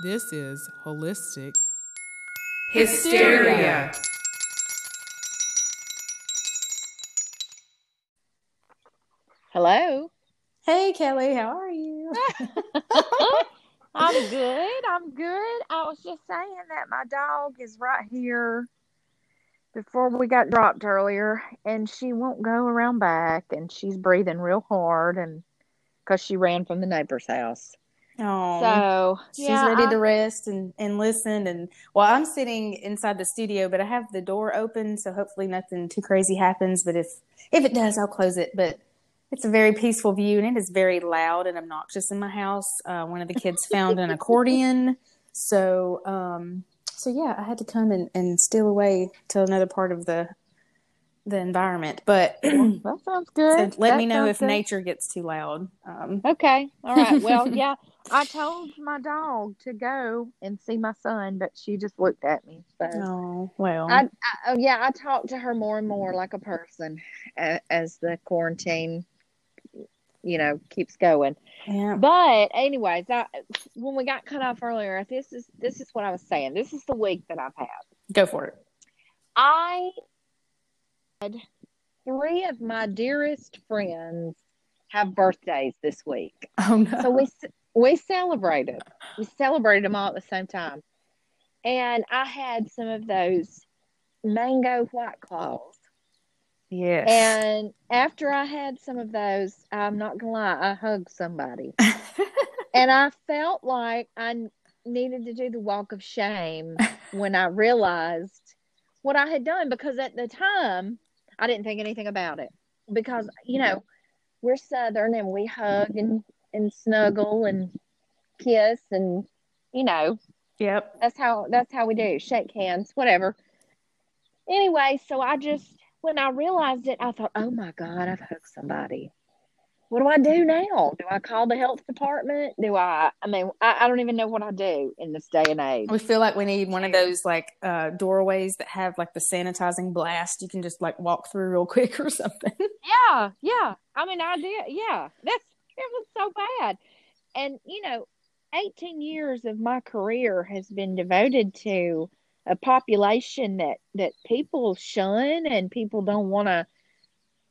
This is Holistic Hysteria. Hello. Hey Kelly, how are you? I'm good. I'm good. I was just saying that my dog is right here before we got dropped earlier and she won't go around back and she's breathing real hard and because she ran from the neighbor's house. Oh, So she's yeah, ready I- to rest and, and listen. And well, I'm sitting inside the studio, but I have the door open, so hopefully nothing too crazy happens. But if if it does, I'll close it. But it's a very peaceful view, and it is very loud and obnoxious in my house. Uh, one of the kids found an accordion, so um, so yeah, I had to come and, and steal away to another part of the the environment. But that sounds good. let That me know if good. nature gets too loud. Um, Okay. All right. Well, yeah, I told my dog to go and see my son, but she just looked at me. So oh well. I, I oh, yeah, I talk to her more and more like a person a- as the quarantine, you know, keeps going. yeah. But anyways, I, when we got cut off earlier, this is this is what I was saying. This is the week that I've had. Go for it. I had three of my dearest friends have birthdays this week. Oh no. So we we celebrated. We celebrated them all at the same time. And I had some of those mango white claws. yes. And after I had some of those, I'm not gonna lie, I hugged somebody. and I felt like I needed to do the walk of shame when I realized what I had done because at the time I didn't think anything about it because you know we're southern and we hug and and snuggle and kiss and you know yep. that's how that's how we do shake hands whatever anyway so I just when I realized it I thought oh my god I've hooked somebody what do I do now? Do I call the health department? Do I? I mean, I, I don't even know what I do in this day and age. We feel like we need one of those like uh, doorways that have like the sanitizing blast. You can just like walk through real quick or something. Yeah, yeah. I mean, I did. Yeah, that's it was so bad. And you know, 18 years of my career has been devoted to a population that that people shun and people don't want to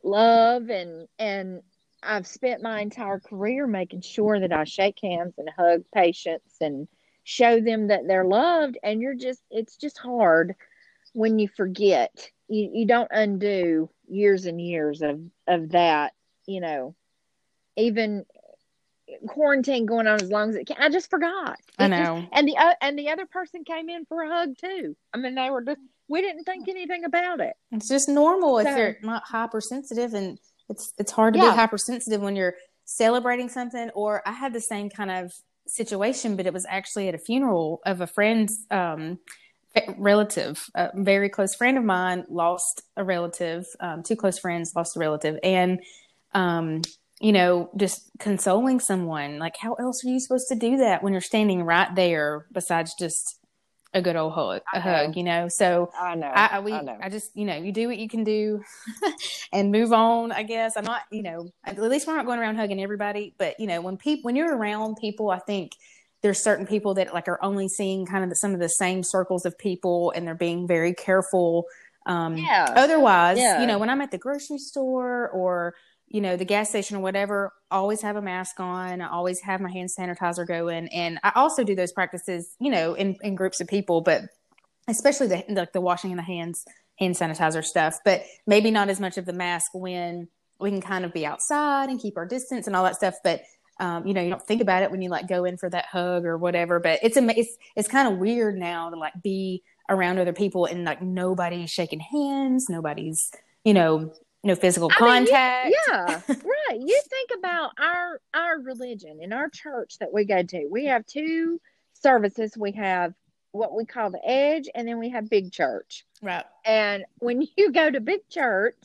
love. And and I've spent my entire career making sure that I shake hands and hug patients and show them that they're loved. And you're just it's just hard when you forget. You you don't undo years and years of of that you know even quarantine going on as long as it can I just forgot I It just- know. and the uh, and the other person came in for a hug too I mean they were just we didn't think anything about it It's just normal if So- you're not hypersensitive, and it's it's hard to Yeah. be hypersensitive when you're celebrating something. Or I had the same kind of situation, but it was actually at a funeral of a friend's um, relative, a very close friend of mine lost a relative. Um, two close friends lost a relative, and um, you know, just consoling someone. Like, how else are you supposed to do that when you're standing right there, besides just a good old hug, a hug, you know? So I know I, I we I know. I just you know you do what you can do and move on. I guess I'm not you know at least we're not going around hugging everybody, but you know when people when you're around people, I think there's certain people that like are only seeing kind of the, some of the same circles of people and they're being very careful. Um, Yeah. Otherwise, Yeah. you know when I'm at the grocery store or you know the gas station or whatever, always have a mask on. I always have my hand sanitizer going, and I also do those practices, you know, in in groups of people, but especially the like the washing of the hands hand sanitizer stuff. But maybe not as much of the mask when we can kind of be outside and keep our distance and all that stuff. But um, you know you don't think about it when you like go in for that hug or whatever. But it's it's it's kind of weird now to like be around other people and like nobody's shaking hands nobody's you know no physical I mean, you- contact yeah, right. You think about our our religion and our church that we go to. We have two services. We have what we call the edge, and then we have big church. right And when you go to big church,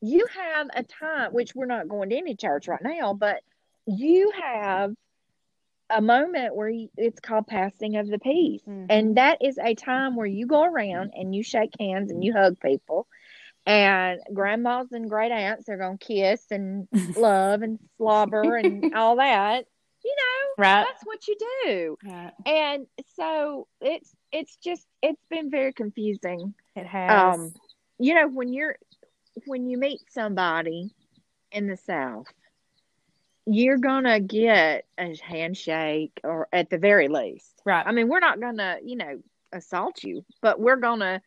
you have a time, which we're not going to any church right now, but you have a moment where you, it's called passing of the peace. Mhm. And that is a time where you go around and you shake hands and you hug people. And grandmas and great aunts are to kiss and love and slobber and all that. you know, Right. that's what you do. Right. And so it's it's just it's been very confusing. It has. Um, you know, when you're when you meet somebody in the South, you're gonna get a handshake or at the very least. right. I mean, we're not gonna, you know, assault you, but we're gonna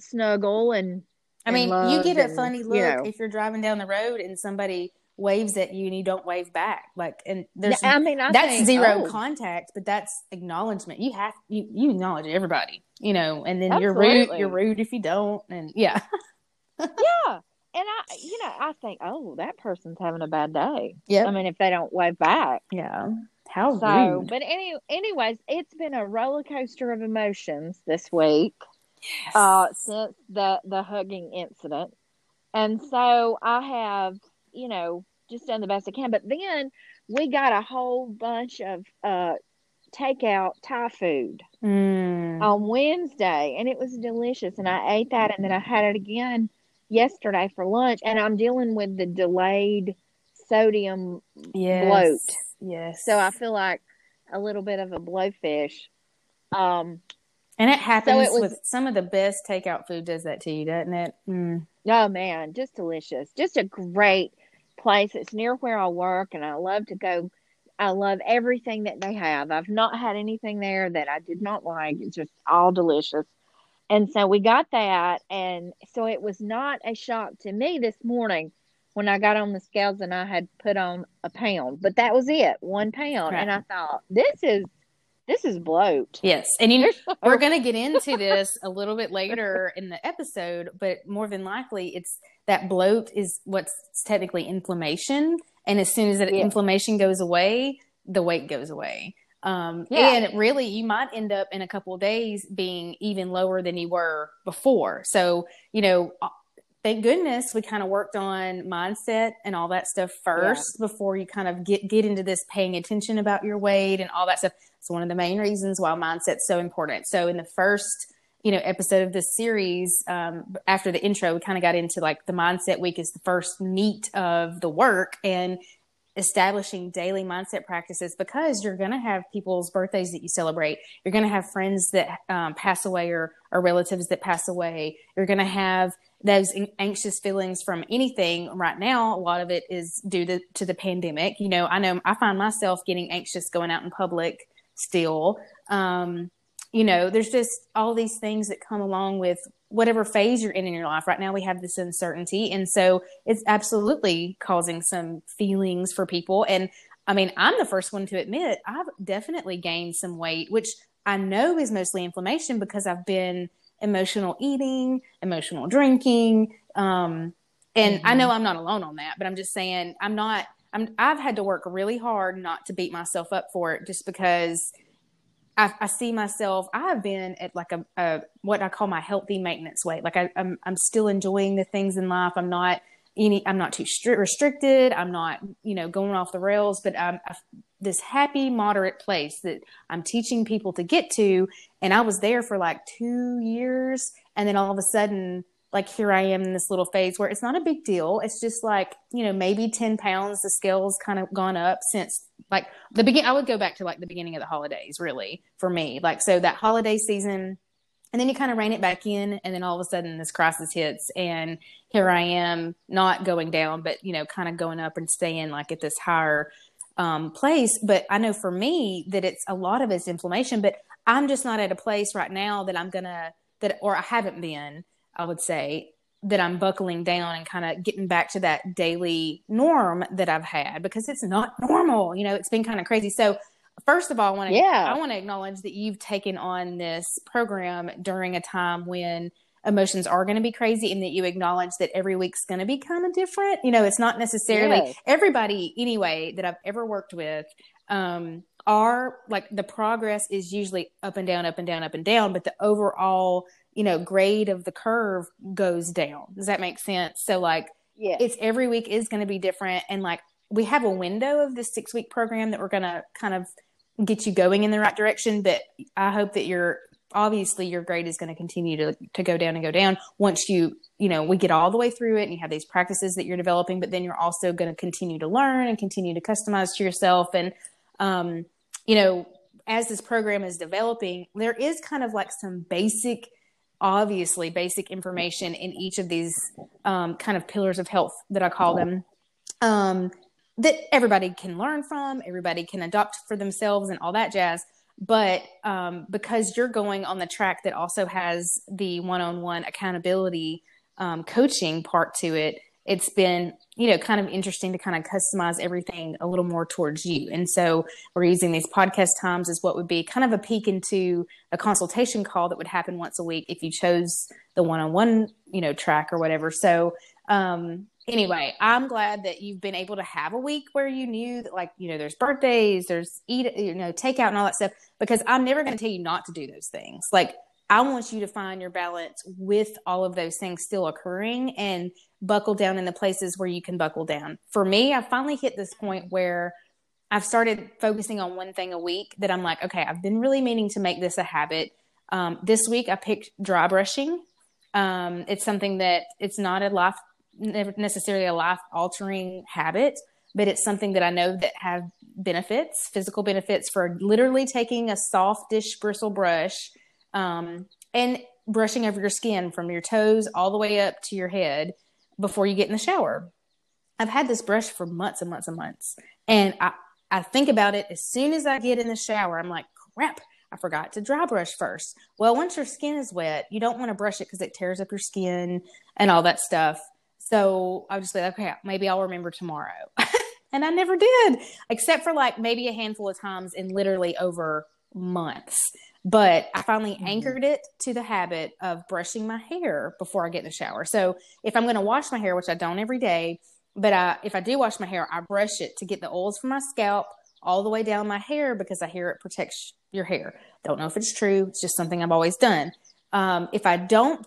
snuggle and I mean, you get a and, funny you look know. if you're driving down the road and somebody waves at you and you don't wave back. Like, and there's I mean, I that's think, zero oh, contact, but that's acknowledgement. You have you you acknowledge everybody, you know, and then you're rude. You're rude if you don't, and yeah, yeah. And I, you know, I think, oh, that person's having a bad day. yeah, I mean, if they don't wave back. yeah. How So, rude. but any, anyways, it's been a roller coaster of emotions this week uh, since the the hugging incident, and so I have, you know, just done the best I can. But then we got a whole bunch of uh, takeout Thai food Mm. on Wednesday, and it was delicious. And I ate that, and then I had it again yesterday for lunch. And I'm dealing with the delayed sodium yes. bloat. Yes. so I feel like a little bit of a blowfish. Um, and it happens so it was- with some of the best takeout food. Does that to you, doesn't it? Mm. oh man, just delicious. Just a great place. It's near where I work, and I love to go. I love everything that they have. I've not had anything there that I did not like. It's just all delicious. And so we got that, and so it was not a shock to me this morning when I got on the scales and I had put on a pound, but that was it, one pound. Right. And I thought, this is this is bloat. Yes, and you know, we're going to get into this a little bit later in the episode, but more than likely, it's that bloat is what's technically inflammation, and as soon as that Yeah. inflammation goes away, the weight goes away. Um, Yeah. And really, you might end up in a couple of days being even lower than you were before. So, you know, thank goodness we kind of worked on mindset and all that stuff first before you kind of get get into this paying attention about your weight and all that stuff. It's one of the main reasons why mindset's so important. So in the first, you know, episode of this series, um, after the intro, we kind of got into like the mindset week is the first meat of the work and establishing daily mindset practices because you're going to have people's birthdays that you celebrate. You're going to have friends that um, pass away or, or relatives that pass away. You're going to have those anxious feelings from anything right now. A lot of it is due to, to the pandemic. You know, I know I find myself getting anxious going out in public still. Um, you know, there's just all these things that come along with whatever phase you're in in your life. Right now, we have this uncertainty. And so it's absolutely causing some feelings for people. And I mean, I'm the first one to admit I've definitely gained some weight, which I know is mostly inflammation because I've been emotional eating, emotional drinking. Um, and I know I'm not alone on that, but I'm just saying I'm not. I'm. I've had to work really hard not to beat myself up for it, just because I, I see myself. I've been at like a, a what I call my healthy maintenance weight. Like I, I'm, I'm still enjoying the things in life. I'm not any. I'm not too stri- restricted. I'm not, you know, going off the rails. But I'm I, this happy, moderate place that I'm teaching people to get to. And I was there for like two years, and then all of a sudden, like here I am in this little phase where it's not a big deal. It's just like you know, maybe ten pounds. The scales kind of gone up since like the begin I would go back to like the beginning of the holidays really for me. Like so that holiday season and then you kind of rein it back in and then all of a sudden this crisis hits and here I am not going down but you know kind of going up and staying like at this higher um, place but I know for me that it's a lot of it's inflammation but I'm just not at a place right now that I'm gonna that or I haven't been I would say that I'm buckling down and kind of getting back to that daily norm that I've had because it's not normal. You know, it's been kind of crazy. So, first of all, I want to Yeah. I want to acknowledge that you've taken on this program during a time when emotions are going to be crazy and that you acknowledge that every week's going to be kind of different. You know, it's not necessarily Yes. everybody anyway that I've ever worked with um are like the progress is usually up and down up and down up and down but the overall you know grade of the curve goes down. Does that make sense? So like Yeah. it's every week is going to be different and like we have a window of this six week program that we're going to kind of get you going in the right direction but i hope that you're obviously your grade is going to continue to to go down and go down once you you know we get all the way through it and you have these practices that you're developing but then you're also going to continue to learn and continue to customize to yourself. And um, you know, as this program is developing, there is kind of like some basic, obviously basic information in each of these um, kind of pillars of health that I call them. Um, that everybody can learn from, everybody can adopt for themselves, and all that jazz. But um, because you're going on the track that also has the one on one accountability um, coaching part to it, it's been you know kind of interesting to kind of customize everything a little more towards you and so we're using these podcast times as what would be kind of a peek into a consultation call that would happen once a week if you chose the one-on-one you know track or whatever so um anyway, I'm glad that you've been able to have a week where you knew that, like, you know, there's birthdays, there's eat, you know, takeout and all that stuff. Because I'm never going to tell you not to do those things. Like, I want you to find your balance with all of those things still occurring and buckle down in the places where you can buckle down. For me, I finally hit this point where I've started focusing on one thing a week that I'm like, okay, I've been really meaning to make this a habit. Um, this week, I picked dry brushing. Um, it's something that it's not a life necessarily a life altering habit, but it's something that I know that have benefits, physical benefits for literally taking a soft dish bristle brush um, and brushing over your skin from your toes all the way up to your head before you get in the shower. I've had this brush for months and months and months. And I, I think about it as soon as I get in the shower, I'm like, crap, I forgot to dry brush first. Well, once your skin is wet, you don't want to brush it because it tears up your skin and all that stuff. So I was just like, okay, maybe I'll remember tomorrow. and I never did, except for like maybe a handful of times in literally over months. But I finally mm-hmm. anchored it to the habit of brushing my hair before I get in the shower. So if I'm going to wash my hair, which I don't every day, but I, if I do wash my hair, I brush it to get the oils from my scalp all the way down my hair because I hear it protects your hair. Don't know if it's true. It's just something I've always done. Um, if I don't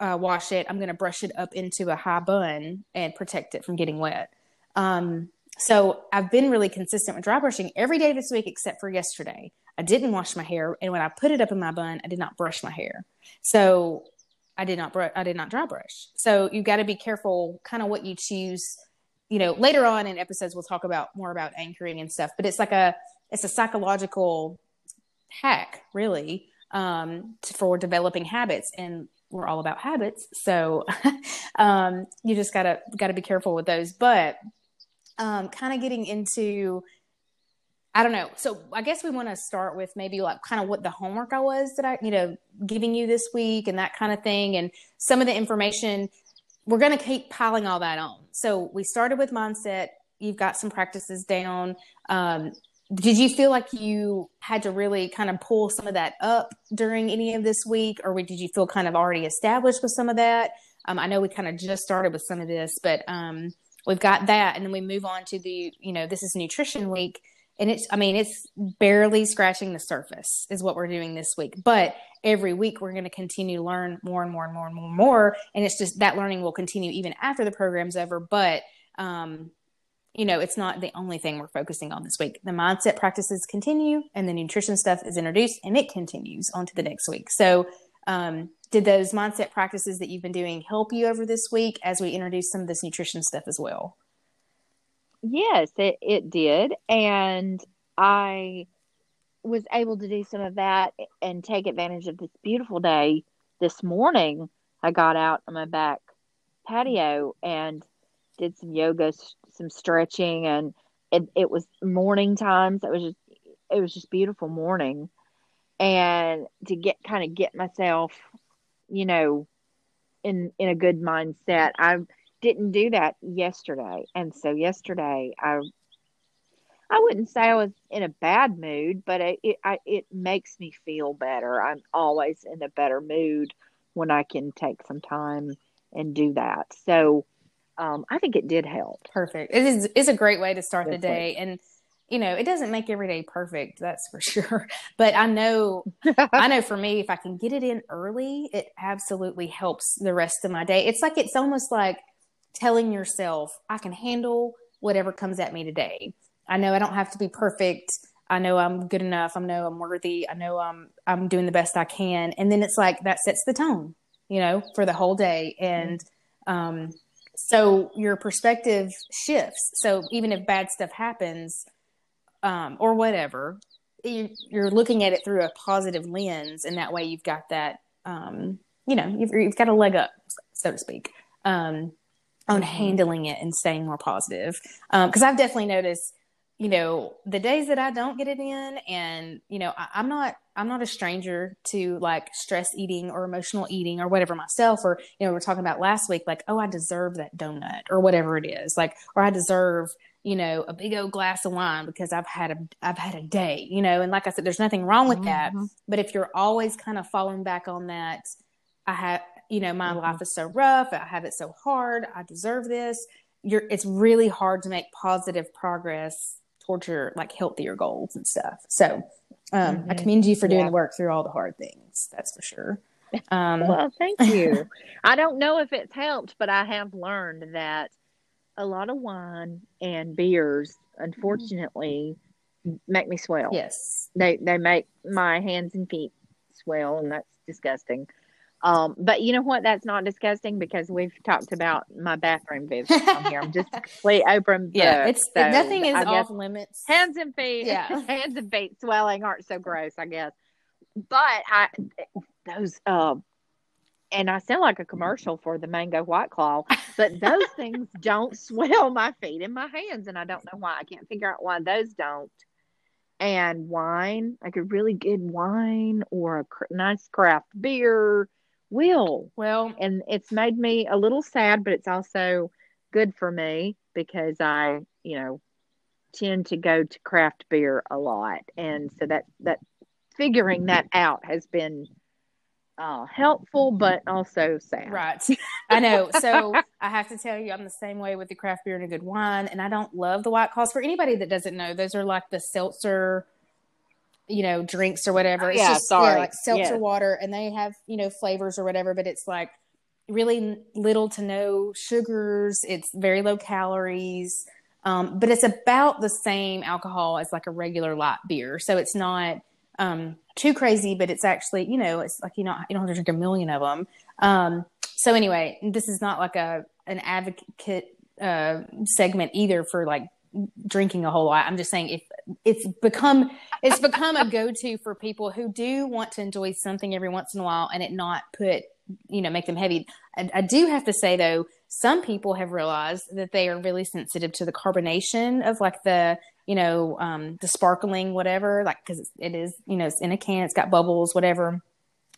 uh, wash it, I'm going to brush it up into a high bun and protect it from getting wet. Um, so I've been really consistent with dry brushing every day this week except for yesterday. I didn't wash my hair, and when I put it up in my bun, I did not brush my hair. So I did not brush. I did not dry brush. So you've got to be careful, kind of what you choose. You know, later on in episodes, we'll talk about more about anchoring and stuff. But it's like a it's a psychological hack, really, um, to, for developing habits. And we're all about habits. So um, you just gotta gotta be careful with those. But um, kind of getting into I don't know. So I guess we want to start with maybe like kind of what the homework I was that I, you know, giving you this week and that kind of thing. And some of the information, we're going to keep piling all that on. So we started with mindset. You've got some practices down. Um, did you feel like you had to really kind of pull some of that up during any of this week or did you feel kind of already established with some of that um, i know we kind of just started with some of this but um, we've got that and then we move on to the you know this is nutrition week and it's i mean it's barely scratching the surface is what we're doing this week but every week we're going to continue to learn more and more and more and more and more and it's just that learning will continue even after the program's over but um, you know, it's not the only thing we're focusing on this week. The mindset practices continue and the nutrition stuff is introduced and it continues on to the next week. So, um, did those mindset practices that you've been doing help you over this week as we introduce some of this nutrition stuff as well? Yes, it, it did. And I was able to do some of that and take advantage of this beautiful day this morning. I got out on my back patio and did some yoga, some stretching, and it, it was morning time. So it was just it was just beautiful morning, and to get kind of get myself, you know, in in a good mindset. I didn't do that yesterday, and so yesterday I I wouldn't say I was in a bad mood, but it it, I, it makes me feel better. I'm always in a better mood when I can take some time and do that. So um, I think it did help. Perfect. It is is a great way to start the day, and you know it doesn't make every day perfect, that's for sure. But I know, I know for me, if I can get it in early, it absolutely helps the rest of my day. It's like it's almost like telling yourself, I can handle whatever comes at me today. I know I don't have to be perfect. I know I'm good enough. I know I'm worthy. I know I'm I'm doing the best I can. And then it's like that sets the tone, you know, for the whole day. And um, so your perspective shifts. So even if bad stuff happens, um, or whatever, you, you're looking at it through a positive lens, and that way you've got that, um, you know, you've, you've got a leg up, so to speak, um, on Mm-hmm. handling it and staying more positive. Because I've definitely noticed, you know, the days that I don't get it in, and you know, I, I'm not, I'm not a stranger to like stress eating or emotional eating or whatever myself. Or you know, we we're talking about last week, like, oh, I deserve that donut or whatever it is, like, or I deserve you know, a big old glass of wine because I've had a I've had a day, you know, and like I said, there's nothing wrong with that. Mhm. But if you're always kind of falling back on that, I have, you know, my Mhm. life is so rough, I have it so hard, I deserve this. You're it's really hard to make positive progress towards your like healthier goals and stuff. So um, I Mhm. commend you for doing Yeah. the work through all the hard things. That's for sure. Um, Well, thank you. I don't know if it's helped, but I have learned that a lot of wine and beers, unfortunately, make me swell. yes. They they make my hands and feet swell, and that's disgusting. Um, but you know what? That's not disgusting because we've talked about my bathroom business on here. I'm just complete open. Yeah, book, it's so nothing is off limits. hands and feet. Yeah. hands and feet swelling aren't so gross, I guess. But I those uh, and I sound like a commercial for the mango white claw, but those things don't swell my feet and my hands, and I don't know why. I can't figure out why those don't. And wine, like a really good wine or a cr- nice craft beer, will. Well, And it's made me a little sad, but it's also good for me because I, you know, tend to go to craft beer a lot, and so that that figuring that out has been uh, helpful, but also sad. Right. I know. So I have to tell you, I'm the same way with the craft beer and a good wine. And I don't love the white claws. For anybody that doesn't know, those are like the seltzer, you know, drinks or whatever. It's Yeah, just sorry. like seltzer Yes. water and they have, you know, flavors or whatever, but it's like really little to no sugars. It's very low calories. Um, but it's about the same alcohol as like a regular light beer. So it's not um, too crazy, but it's actually, you know, it's like you know, you don't have to drink a million of them. Um, so anyway, this is not like a an advocate uh, segment either for like drinking a whole lot. I'm just saying if it's become it's become a go to for people who do want to enjoy something every once in a while and it not put you know make them heavy. I, I do have to say though, some people have realized that they are really sensitive to the carbonation of like the you know um, the sparkling whatever like because it is you know it's in a can, it's got bubbles whatever.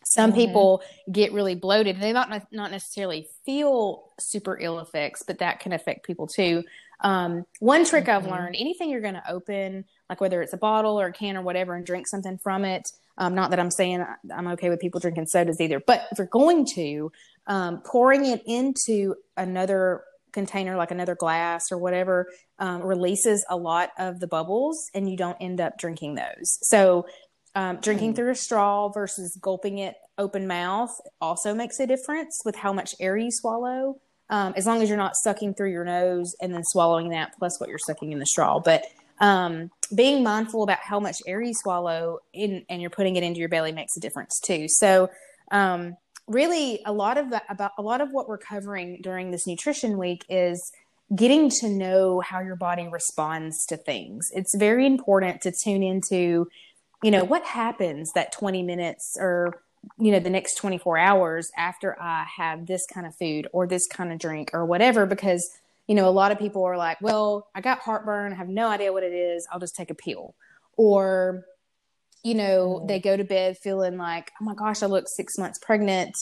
Some Mhm. people get really bloated they might not, not necessarily feel super ill effects, but that can affect people too. Um, one trick I've Mhm. learned anything you're going to open, like whether it's a bottle or a can or whatever, and drink something from it. Um, not that I'm saying I'm okay with people drinking sodas either, but if you're going to, um, pouring it into another container, like another glass or whatever, um, releases a lot of the bubbles and you don't end up drinking those. So, um, drinking Mm. through a straw versus gulping it open mouth also makes a difference with how much air you swallow. Um, as long as you're not sucking through your nose and then swallowing that plus what you're sucking in the straw. But um, being mindful about how much air you swallow in, and you're putting it into your belly makes a difference too. So, um, really, a lot of that about a lot of what we're covering during this nutrition week is getting to know how your body responds to things. It's very important to tune into, you know, what happens that 20 minutes or you know the next 24 hours after i have this kind of food or this kind of drink or whatever because you know a lot of people are like well i got heartburn i have no idea what it is i'll just take a pill or you know Mhm. they go to bed feeling like oh my gosh i look six months pregnant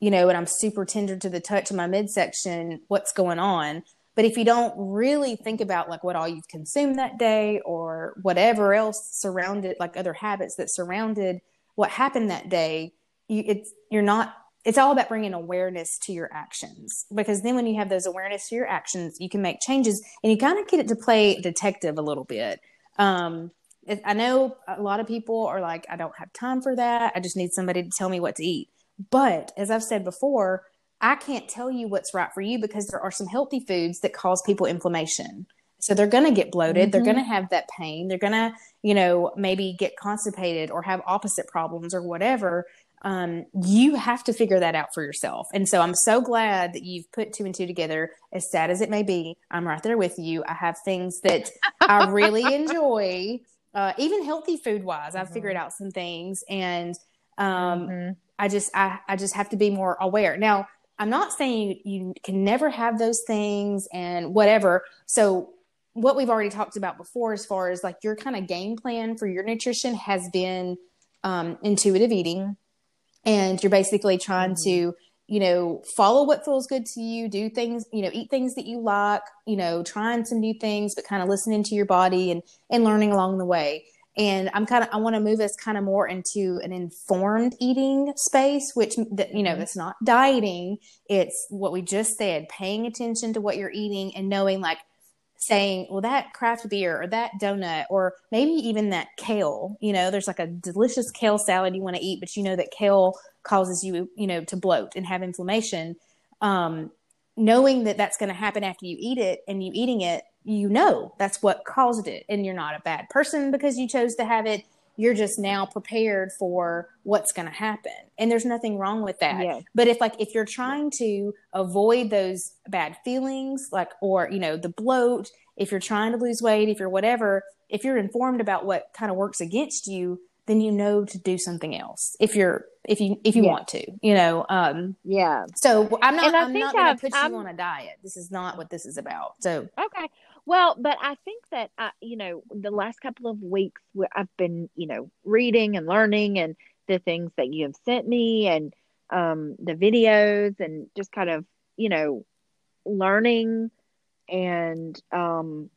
you know and i'm super tender to the touch of my midsection what's going on but if you don't really think about like what all you've consumed that day or whatever else surrounded like other habits that surrounded what happened that day you, it's you're not it's all about bringing awareness to your actions because then when you have those awareness to your actions you can make changes and you kind of get it to play detective a little bit um it, i know a lot of people are like i don't have time for that i just need somebody to tell me what to eat but as i've said before i can't tell you what's right for you because there are some healthy foods that cause people inflammation So they're going to get bloated. Mm-hmm. They're going to have that pain. They're going to, you know, maybe get constipated or have opposite problems or whatever. Um, you have to figure that out for yourself. And so I'm so glad that you've put two and two together, as sad as it may be. I'm right there with you. I have things that I really enjoy, uh, even healthy food wise. I've figured out some things and, um, Mhm. I just I, I just have to be more aware. Now, I'm not saying you can never have those things and whatever. So what we've already talked about before as far as like your kind of game plan for your nutrition has been um, intuitive eating and you're basically trying mm-hmm. to you know follow what feels good to you do things you know eat things that you like you know trying some new things but kind of listening to your body and and learning along the way. And i'm kind of i want to move us kind of more into an informed eating space which that you know mm-hmm. it's not dieting. It's what we just said paying attention to what you're eating and knowing like saying well that craft beer or that donut or maybe even that kale you know there's like a delicious kale salad you want to eat but you know that kale causes you you know to bloat and have inflammation. Um knowing that that's going to happen after you eat it and you eating it you know that's what caused it and you're not a bad person because you chose to have it you're just now prepared for what's going to happen and there's nothing wrong with that Yeah. but if like if you're trying to avoid those bad feelings like or you know the bloat if you're trying to lose weight if you're whatever if you're informed about what kind of works against you then you know to do something else if you're if you if you Yeah. want to you know um Yeah. so i'm not i'm not going to put you I'm- on a diet this is not what this is about so Okay. Well, but I think that I, you know, the last couple of weeks where I've been, you know, reading and learning and the things that you have sent me and um the videos and just kind of, you know, learning and um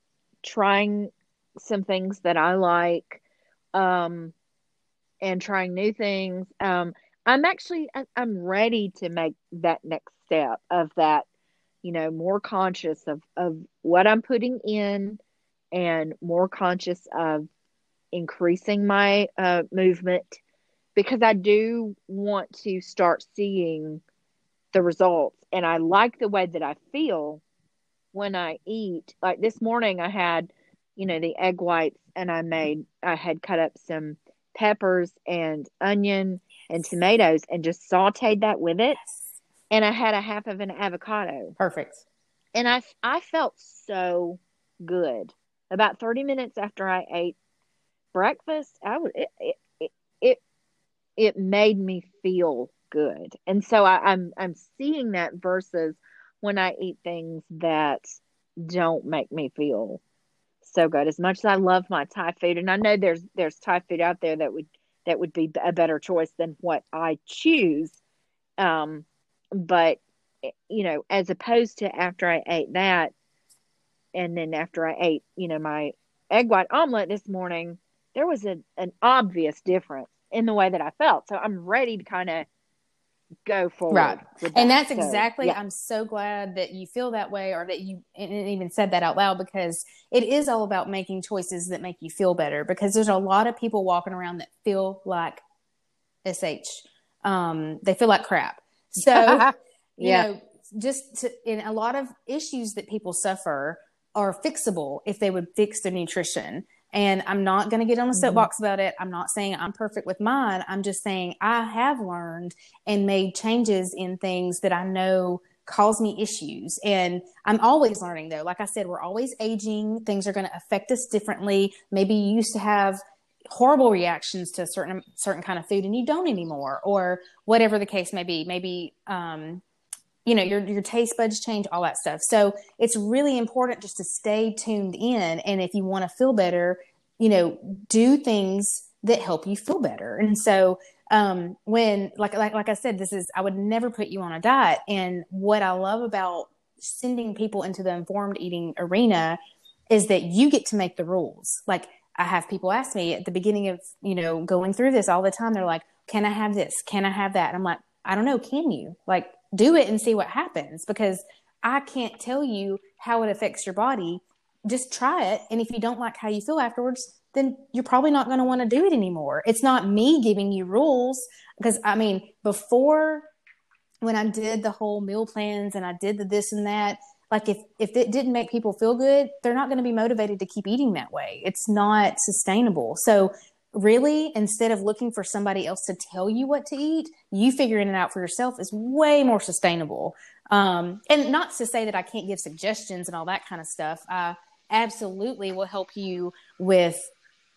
trying some things that I like um and trying new things. Um I'm actually I'm ready to make that next step of that you know, more conscious of, of what I'm putting in and more conscious of increasing my uh, movement because I do want to start seeing the results. And I like the way that I feel when I eat. Like this morning, I had, you know, the egg whites and I made, I had cut up some peppers and onion and tomatoes and just sauteed that with it. And I had a half of an avocado perfect and I I felt so good. About 30 minutes after I ate breakfast, I would it it it, it, it made me feel good. And so I, I'm I'm seeing that versus when I eat things that don't make me feel so good. As much as I love my Thai food, and I know there's there's Thai food out there that would that would be a better choice than what I choose. Um, but you know, as opposed to after I ate that, and then after I ate, you know, my egg white omelet this morning, there was a, an obvious difference in the way that I felt. So I'm ready to kind of go forward. Right. with and that's So, exactly yeah. i'm so glad that you feel that way or that you even said that out loud because it is all about making choices that make you feel better because there's a lot of people walking around that feel like sh um they feel like crap so you Yeah. know just to, in a lot of issues that people suffer are fixable if they would fix their nutrition. And i'm not going to get on a Mhm. soapbox about it. I'm not saying i'm perfect with mine. I'm just saying i have learned and made changes in things that i know cause me issues. And i'm always learning though. Like i said we're always aging. Things are going to affect us differently. Maybe you used to have horrible reactions to certain certain kind of food and you don't anymore or whatever the case may be. Maybe um you know your your taste buds change all that stuff. So it's really important just to stay tuned in. And if you want to feel better you know do things that help you feel better. And so um when like like like I said this is I would never put you on a diet. And what I love about sending people into the informed eating arena is that you get to make the rules. Like I have people ask me at the beginning of you know going through this all the time they're like can I have this can I have that and I'm like I don't know can you like do it and see what happens because I can't tell you how it affects your body. Just try it. And if you don't like how you feel afterwards, then you're probably not going to want to do it anymore. It's not me giving you rules because I mean, before when I did the whole meal plans and I did the this and that, like if if it didn't make people feel good they're not going to be motivated to keep eating that way. It's not sustainable. So really instead of looking for somebody else to tell you what to eat you figuring it out for yourself is way more sustainable. Um, and not to say that i can't give suggestions and all that kind of stuff. I absolutely will help you with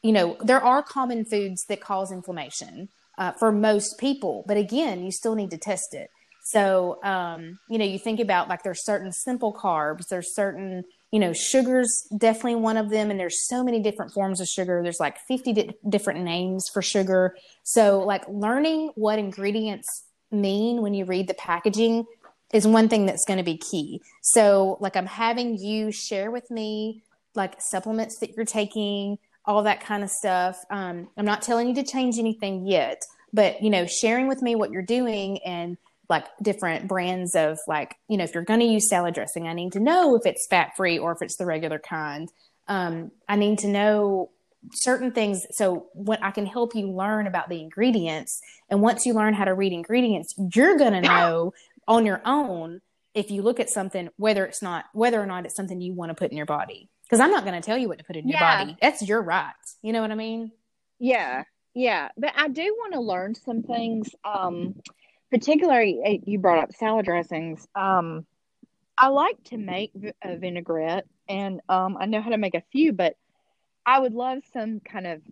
you know there are common foods that cause inflammation uh, for most people but again you still need to test it so, um, you know, you think about like there's certain simple carbs, there's certain, you know, sugars definitely one of them. And there's so many different forms of sugar. There's like 50 di- different names for sugar. So, like learning what ingredients mean when you read the packaging is one thing that's going to be key. So, like, I'm having you share with me like supplements that you're taking, all that kind of stuff. Um, I'm not telling you to change anything yet, but you know, sharing with me what you're doing and like different brands of like you know if you're going to use salad dressing i need to know if it's fat free or if it's the regular kind. Um, i need to know certain things so what i can help you learn about the ingredients and once you learn how to read ingredients you're going to know on your own if you look at something whether it's not whether or not it's something you want to put in your body. Because i'm not going to tell you what to put in your Yeah. body. That's your right. You know what i mean? Yeah, yeah, but I do want to learn some things. Um, particularly, uh, you brought up salad dressings. Um, I like to make a vinaigrette, and um, I know how to make a few, but I would love some kind of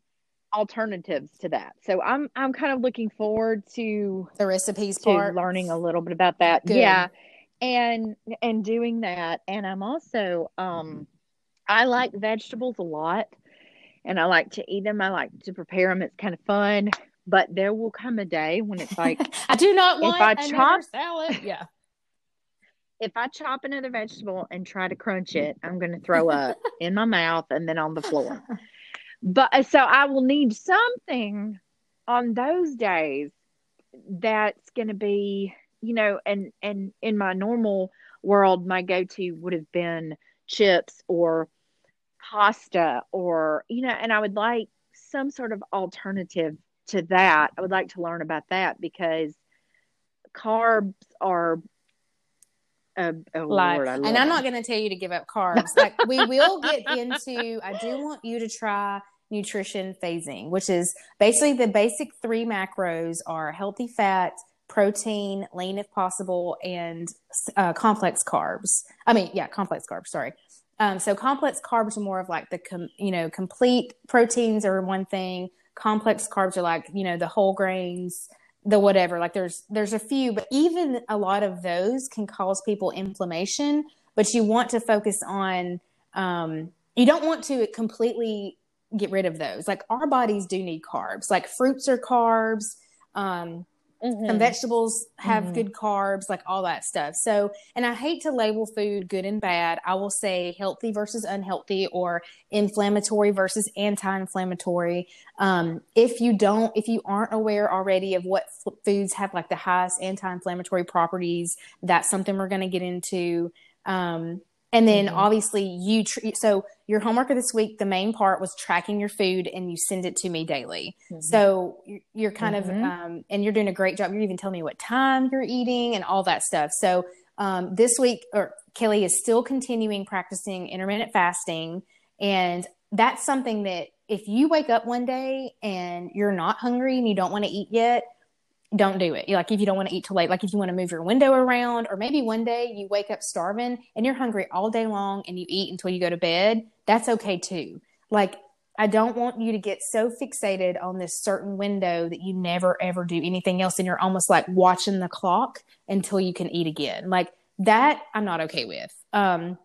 alternatives to that. So I'm I'm kind of looking forward to the recipes to part learning a little bit about that. Good. Yeah. And and doing that. And I'm also um I like vegetables a lot and I like to eat them. I like to prepare them. It's kind of fun. But there will come a day when it's like i do not If want I another chop- salad yeah if I chop another vegetable and try to crunch it, I'm going to throw up in my mouth and then on the floor. But uh, so I will need something on those days that's going to be, you know, and and in my normal world, my go-to would have been chips or pasta or you know, and I would like some sort of alternative to that. I would like to learn about that because carbs are. I love and I'm not going to tell you to give up carbs. Like we will get into. I do want you to try nutrition phasing, which is basically the basic three macros are healthy fat, protein, lean if possible, and uh, complex carbs. I mean, yeah, complex carbs. Sorry. Um, so complex carbs are more of like the com- you know complete proteins are one thing. Complex carbs are like you know the whole grains, the whatever. Like there's there's a few, but even a lot of those can cause people inflammation. But you want to focus on um, you don't want to completely get rid of those. Like our bodies do need carbs. Like fruits are carbs. Um, Mhm. some vegetables have Mhm. good carbs, like all that stuff. So, and I hate to label food good and bad. I will say healthy versus unhealthy or inflammatory versus anti inflammatory. Um, if you don't, if you aren't aware already of what f- foods have like the highest anti inflammatory properties, that's something we're going to get into. Um, and then Mhm. obviously you, tr- so your homework of this week, the main part was tracking your food and you send it to me daily. Mhm. So you're- kind of, Mhm. um, and you're doing a great job. You're even telling me what time you're eating and all that stuff. So um, this week, or Kelly is still continuing practicing intermittent fasting, and that's something that if you wake up one day and you're not hungry and you don't want to eat yet, don't do it. Like if you don't want to eat too late, like if you want to move your window around, or maybe one day you wake up starving and you're hungry all day long and you eat until you go to bed, that's okay too. Like I don't want you to get so fixated on this certain window that you never ever do anything else and you're almost like watching the clock until you can eat again. Like that I'm not okay with. Um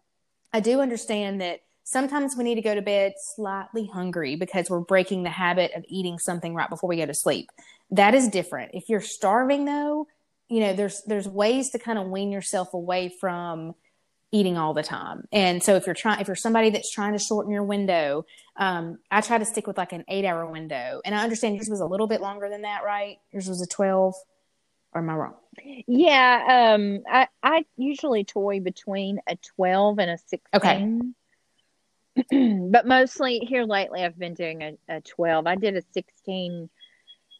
I do understand that sometimes we need to go to bed slightly hungry because we're breaking the habit of eating something right before we go to sleep. That is different. If you're starving though, you know, there's there's ways to kind of wean yourself away from eating all the time. And so if you're trying if you're somebody that's trying to shorten your window, um, I try to stick with like an eight hour window. And I understand yours was a little bit longer than that, right? Yours was a twelve. Or am I wrong? Yeah, um, I I usually toy between a twelve and a sixteen. but mostly here lately, I've been doing a, a twelve. I did a sixteen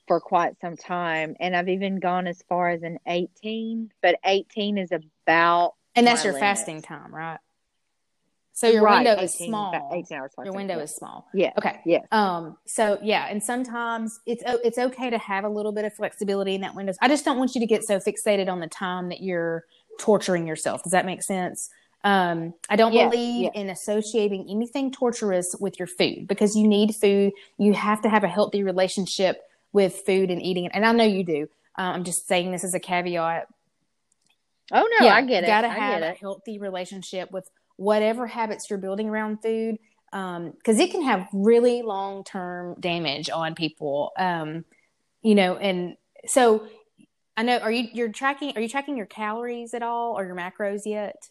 for quite some time, and I've even gone as far as an eighteen. But eighteen is about And that's your limit. fasting time, right? So your Right, window is small. 18 hours Your window is small. Yeah. Okay. Yeah. Um. So yeah, and sometimes it's it's okay to have a little bit of flexibility in that window. I just don't want you to get so fixated on the time that you're torturing yourself. Does that make sense? Um, I don't Yeah, believe yeah. in associating anything torturous with your food because you need food. You have to have a healthy relationship with food and eating it, and I know you do. Um, I'm just saying this as a caveat Oh no, I get it. You gotta I have a healthy relationship with whatever habits you're building around food, because it can have really long term damage on people. Um, you know, and so I know. Are you you're tracking? Are you tracking your calories at all or your macros yet?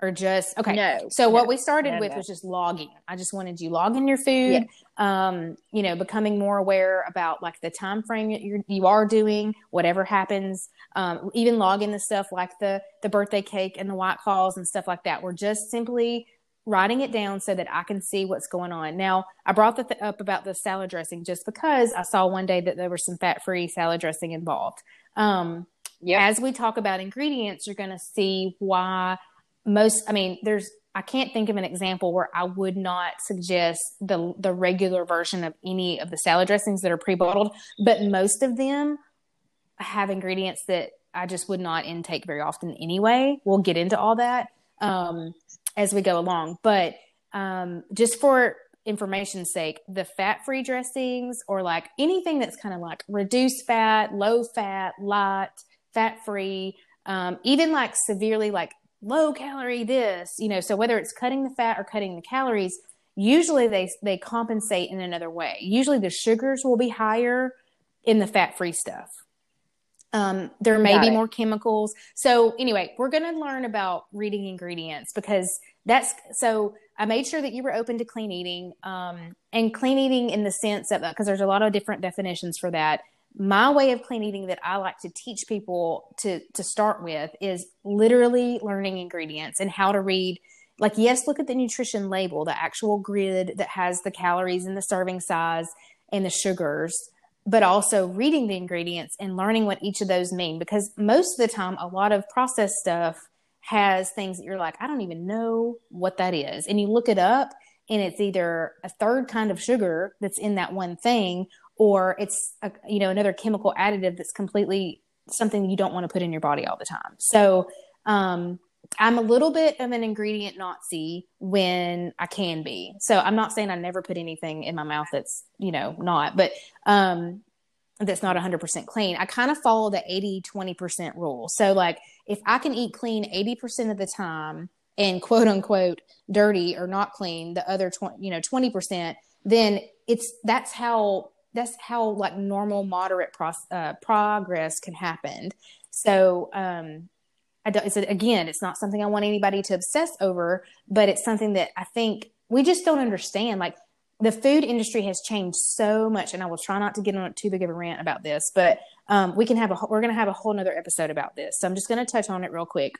Or just okay. No. So what we started no, with no. was just logging. I just wanted you logging your food. Um, you know, becoming more aware about like the time frame that you're you are doing, whatever happens. Um, even logging the stuff like the the birthday cake and the white claws and stuff like that. We're just simply writing it down so that I can see what's going on. Now, I brought that th- up about the salad dressing just because I saw one day that there was some fat free salad dressing involved. Um, Yep. as we talk about ingredients, you're going to see why most. I mean, there's. I can't think of an example where I would not suggest the the regular version of any of the salad dressings that are pre bottled, but most of them have ingredients that I just would not intake very often anyway. We'll get into all that um, as we go along, but um, just for information's sake, the fat free dressings or like anything that's kind of like reduced fat, low fat, light, fat free, um, even like severely like low calorie this, you know, so whether it's cutting the fat or cutting the calories, usually they they compensate in another way. Usually the sugars will be higher in the fat free stuff. Um, there may Got be it. more chemicals. So anyway, we're going to learn about reading ingredients because that's so. I made sure that you were open to clean eating, um, and clean eating in the sense of because there's a lot of different definitions for that. My way of clean eating that I like to teach people to to start with is literally learning ingredients and how to read. Like, yes, look at the nutrition label, the actual grid that has the calories and the serving size and the sugars but also reading the ingredients and learning what each of those mean because most of the time a lot of processed stuff has things that you're like i don't even know what that is and you look it up and it's either a third kind of sugar that's in that one thing or it's a, you know another chemical additive that's completely something you don't want to put in your body all the time so um I'm a little bit of an ingredient Nazi when I can be. So I'm not saying I never put anything in my mouth that's, you know, not, but um that's not 100% clean. I kind of follow the 80 20% rule. So like if I can eat clean 80% of the time and quote unquote dirty or not clean the other 20, you know, 20%, then it's that's how that's how like normal moderate pro- uh, progress can happen. So um I don't, it's a, again, it's not something I want anybody to obsess over, but it's something that I think we just don't understand. Like the food industry has changed so much, and I will try not to get on too big of a rant about this, but um, we can have a we're going to have a whole nother episode about this. So I'm just going to touch on it real quick.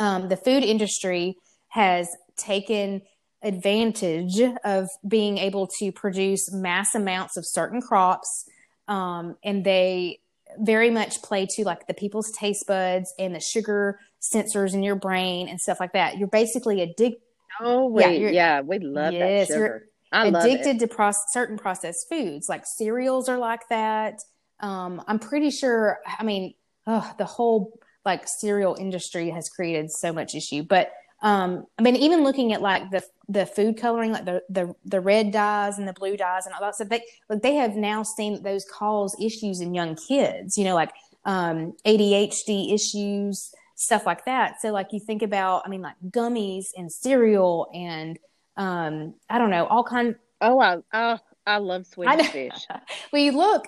Um, the food industry has taken advantage of being able to produce mass amounts of certain crops, um, and they very much play to like the people's taste buds and the sugar sensors in your brain and stuff like that. You're basically addicted Oh, Yeah, yeah, we love Yes, that sugar. I love addicted to proc- certain processed foods like cereals are like that um, i'm pretty sure i mean ugh, the whole like cereal industry has created so much issue but um, i mean even looking at like the the food coloring like the the, the red dyes and the blue dyes and all that stuff they like they have now seen that those cause issues in young kids you know like um, adhd issues stuff like that so like you think about i mean like gummies and cereal and um, I don't know, all kind. Oh, I, oh, I love I. Swedish fish. Well, you look,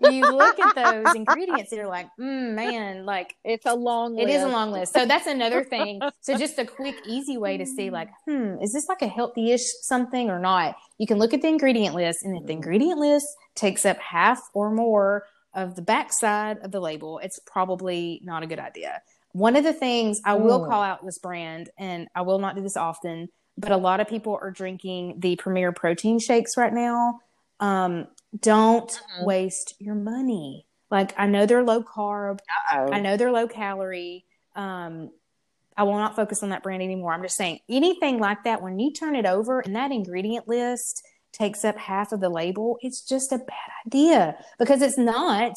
you look at those ingredients, and you're like, mm, man, like It's a long it list. is a long list. So that's another thing. So just a quick, easy way to see, like, hmm, is this like a healthy-ish something or not? You can look at the ingredient list, and if the ingredient list takes up half or more of the backside of the label, it's probably not a good idea. One of the things I will Mm. call out this brand, and I will not do this often, but a lot of people are drinking the Premier protein shakes right now. Um, don't Mhm. waste your money. Like I know they're low carb, Uh-oh. I know they're low calorie. Um, I will not focus on that brand anymore. I'm just saying anything like that, when you turn it over and that ingredient list takes up half of the label, it's just a bad idea because it's not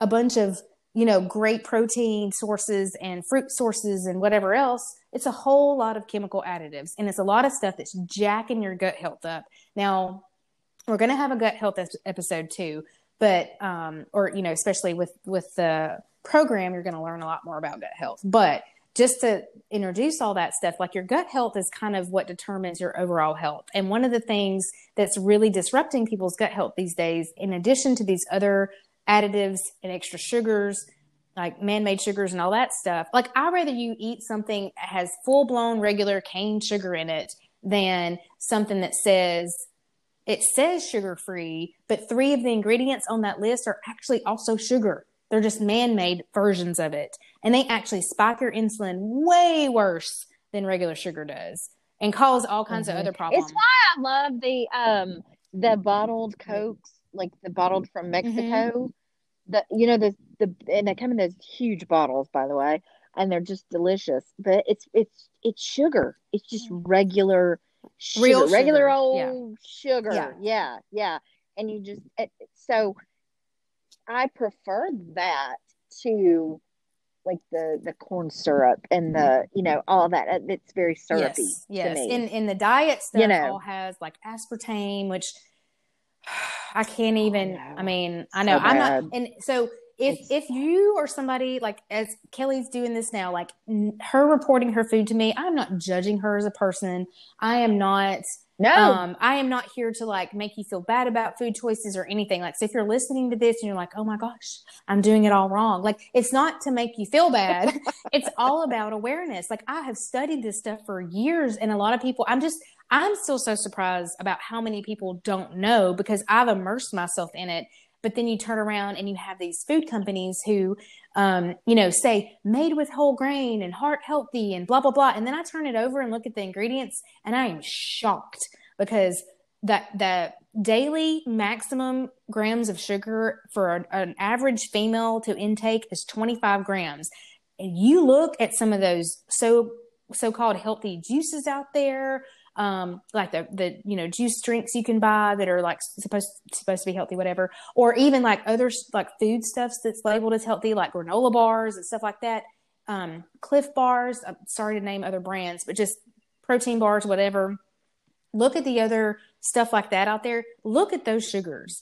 a bunch of, you know, great protein sources and fruit sources and whatever else. It's a whole lot of chemical additives and it's a lot of stuff that's jacking your gut health up. Now, we're going to have a gut health episode too, but um or you know, especially with with the program you're going to learn a lot more about gut health. But just to introduce all that stuff, like your gut health is kind of what determines your overall health. And one of the things that's really disrupting people's gut health these days, in addition to these other additives and extra sugars, like man-made sugars and all that stuff, like I rather you eat something that has full-blown regular cane sugar in it than something that says it says sugar-free, but three of the ingredients on that list are actually also sugar. They're just man made versions of it. And they actually spike your insulin way worse than regular sugar does and cause all kinds mm-hmm. of other problems. It's why I love the um the bottled cokes, like the bottled from mm-hmm. Mexico. Mm-hmm. The you know the the and they come in those huge bottles, by the way, and they're just delicious. But it's it's it's sugar. It's just mm. regular sugar, Real sugar. regular old yeah. sugar. Yeah. yeah, yeah. And you just it, so I prefer that to like the the corn syrup and the you know all that it's very syrupy yes, yes. in in the diet stuff you know. all has like aspartame which i can't even oh, no. i mean i know so i'm not and so if it's, if you or somebody like as kelly's doing this now like her reporting her food to me i'm not judging her as a person i am not no, um, I am not here to like make you feel bad about food choices or anything. Like, so if you're listening to this and you're like, oh my gosh, I'm doing it all wrong. Like, it's not to make you feel bad. it's all about awareness. Like, I have studied this stuff for years, and a lot of people, I'm just, I'm still so surprised about how many people don't know because I've immersed myself in it. But then you turn around and you have these food companies who um, you know, say made with whole grain and heart healthy and blah, blah, blah. And then I turn it over and look at the ingredients and I am shocked because that, the daily maximum grams of sugar for an, an average female to intake is 25 grams. And you look at some of those so, so-called healthy juices out there, um, like the the you know juice drinks you can buy that are like supposed supposed to be healthy, whatever, or even like other like food stuffs that's labeled as healthy, like granola bars and stuff like that. Um, Clif bars. I'm sorry to name other brands, but just protein bars, whatever. Look at the other stuff like that out there. Look at those sugars.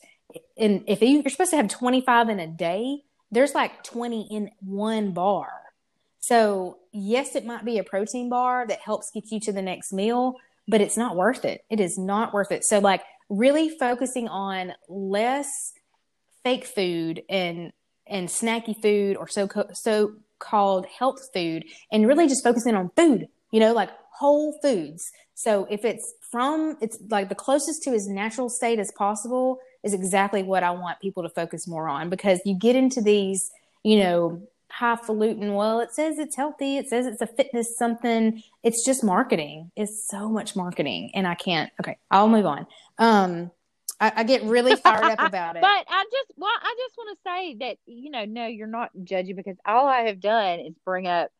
And if you're supposed to have 25 in a day, there's like 20 in one bar. So, yes, it might be a protein bar that helps get you to the next meal, but it's not worth it. It is not worth it. So like really focusing on less fake food and and snacky food or so so called health food and really just focusing on food, you know, like whole foods. So if it's from it's like the closest to his natural state as possible is exactly what I want people to focus more on because you get into these, you know, highfalutin. Well, it says it's healthy. It says it's a fitness something. It's just marketing. It's so much marketing, and I can't. Okay, I'll move on. Um, I, I get really fired up about it. But I just, well, I just want to say that you know, no, you're not judging because all I have done is bring up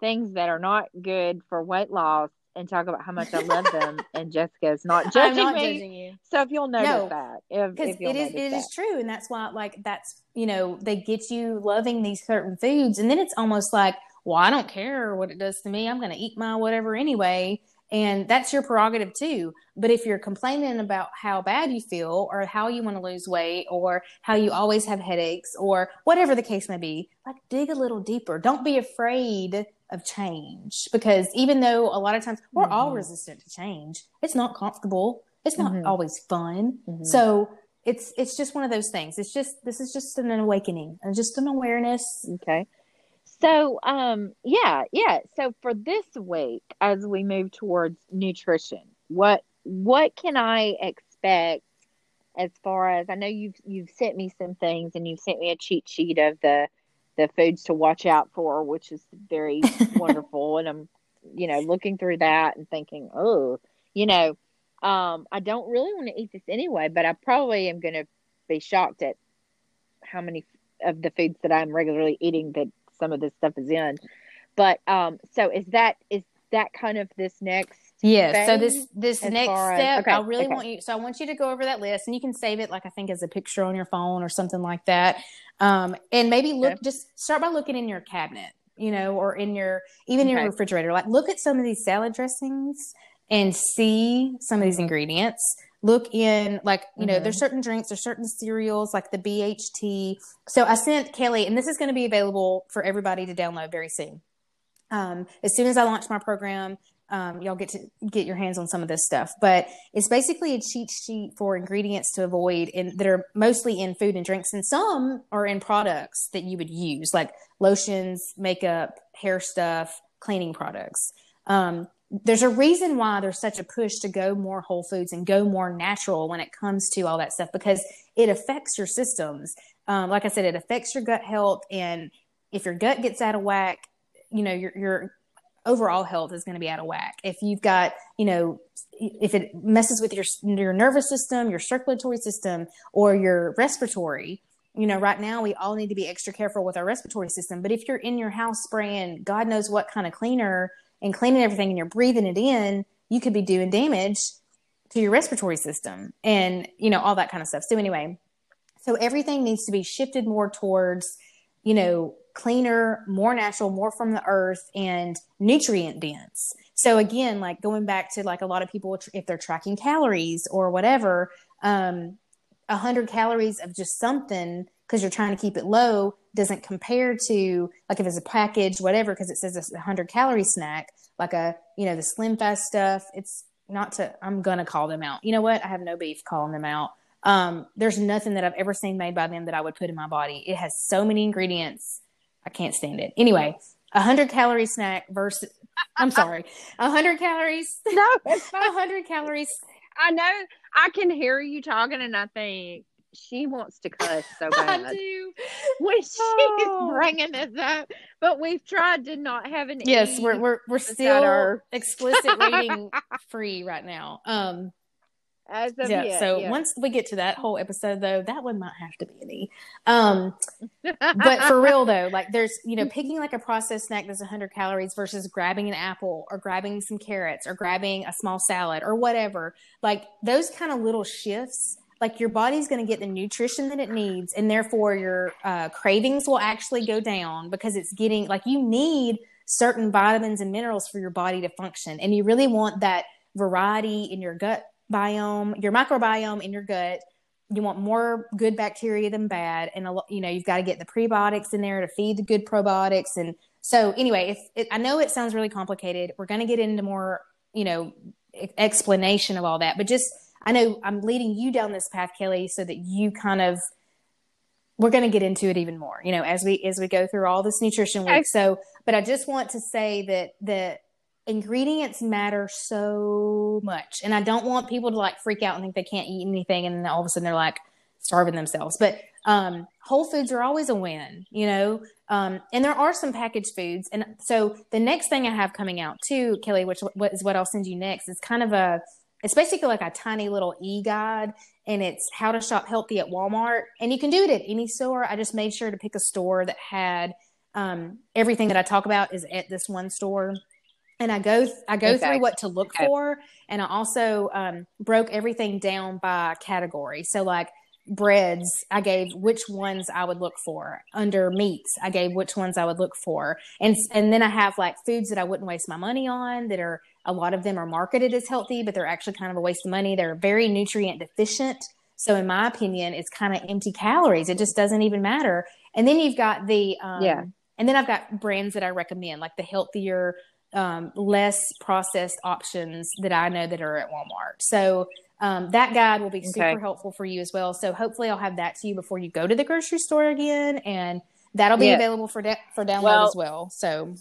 things that are not good for weight loss and talk about how much I love them. and Jessica's not judging not me. Judging you. So if you'll notice no, that, because it is it is true, and that's why like that's you know they get you loving these certain foods, and then it's almost like, well, I don't care what it does to me. I'm going to eat my whatever anyway. And that's your prerogative too. But if you're complaining about how bad you feel or how you want to lose weight or how you always have headaches or whatever the case may be, like dig a little deeper. Don't be afraid of change because even though a lot of times we're mm-hmm. all resistant to change, it's not comfortable. It's not mm-hmm. always fun. Mm-hmm. So it's it's just one of those things. It's just this is just an awakening and just an awareness. Okay. So um yeah, yeah. So for this week as we move towards nutrition, what what can I expect as far as I know you've you've sent me some things and you've sent me a cheat sheet of the the foods to watch out for, which is very wonderful. And I'm, you know, looking through that and thinking, oh, you know, um, I don't really want to eat this anyway, but I probably am going to be shocked at how many of the foods that I'm regularly eating that some of this stuff is in. But um, so is that is that kind of this next? Yes. So this this next as- step, okay, I really okay. want you. So I want you to go over that list, and you can save it, like I think, as a picture on your phone or something like that. Um, and maybe look, Okay. just start by looking in your cabinet, you know, or in your even your refrigerator. Like look at some of these salad dressings and see some of these ingredients. Look in, like you know, Mhm. there's certain drinks, there's certain cereals, like the BHT. So I sent Kelly, and this is going to be available for everybody to download very soon. Um, as soon as I launch my program, um, y'all get to get your hands on some of this stuff. But it's basically a cheat sheet for ingredients to avoid and that are mostly in food and drinks, and some are in products that you would use, like lotions, makeup, hair stuff, cleaning products. Um, there's a reason why there's such a push to go more whole foods and go more natural when it comes to all that stuff because it affects your systems. Um, like I said, it affects your gut health, and if your gut gets out of whack, you know your your overall health is going to be out of whack. If you've got, you know, if it messes with your your nervous system, your circulatory system, or your respiratory, you know, right now we all need to be extra careful with our respiratory system. But if you're in your house spraying God knows what kind of cleaner and cleaning everything and you're breathing it in, you could be doing damage to your respiratory system and, you know, all that kind of stuff. So anyway, so everything needs to be shifted more towards, you know, cleaner, more natural, more from the earth and nutrient dense. So again, like going back to like a lot of people, if they're tracking calories or whatever, um, a hundred calories of just something because you're trying to keep it low doesn't compare to like if it's a package, whatever, because it says it's a hundred calorie snack, like a, you know, the SlimFast stuff. It's not to, I'm to call them out. You know what? I have no beef calling them out. Um, there's nothing that I've ever seen made by them that I would put in my body. It has so many ingredients. I can't stand it. Anyway, a hundred calorie snack versus, I'm sorry, a hundred calories, No, it's a hundred calories. I know. I can hear you talking, and I think she wants to cuss so bad. I do. when she's Oh. bringing this up. But we've tried to not have an Yes, E we're we're we're still our- explicit rating free right now. Um, as of yeah. yet, so yeah. once we get to that whole episode, though, that one might have to be an E. Um, but for real though, like there's you know picking like a processed snack that's 100 calories versus grabbing an apple or grabbing some carrots or grabbing a small salad or whatever. Like those kind of little shifts. Like your body's going to get the nutrition that it needs, and therefore your uh, cravings will actually go down because it's getting like you need certain vitamins and minerals for your body to function, and you really want that variety in your gut biome, your microbiome in your gut. You want more good bacteria than bad and a lo- you know you've got to get the prebiotics in there to feed the good probiotics and so anyway it, i know it sounds really complicated. We're going to get into more you know explanation of all that but just i know i'm leading you down this path kelly so that you kind of we're going to get into it even more you know as we as we go through all this nutrition week. So but i just want to say that the ingredients matter so much and i don't want people to like freak out and think they can't eat anything and then all of a sudden they're like starving themselves. But um whole foods are always a win you know? Um and there are some packaged foods. And so the next thing i have coming out too kelly which what is what i'll send you next is kind of a it's basically like a tiny little e-guide and it's how to shop healthy at walmart and you can do it at any store i just made sure to pick a store that had um, everything that i talk about is at this one store and I go I go Okay. through what to look Okay. for, and I also um, broke everything down by category. So like breads, I gave which ones I would look for. Under meats, I gave which ones I would look for, and and then I have like foods that I wouldn't waste my money on. That are a lot of them are marketed as healthy, but they're actually kind of a waste of money. They're very nutrient deficient. So in my opinion, it's kind of empty calories. It just doesn't even matter. And then you've got the um, Yeah. and then I've got brands that I recommend, like the healthier um, less processed options that I know that are at Walmart. So um, that guide will be super Okay. helpful for you as well. So hopefully I'll have that to you before you go to the grocery store again, and that'll be Yeah. available for da- for download Well- as well. So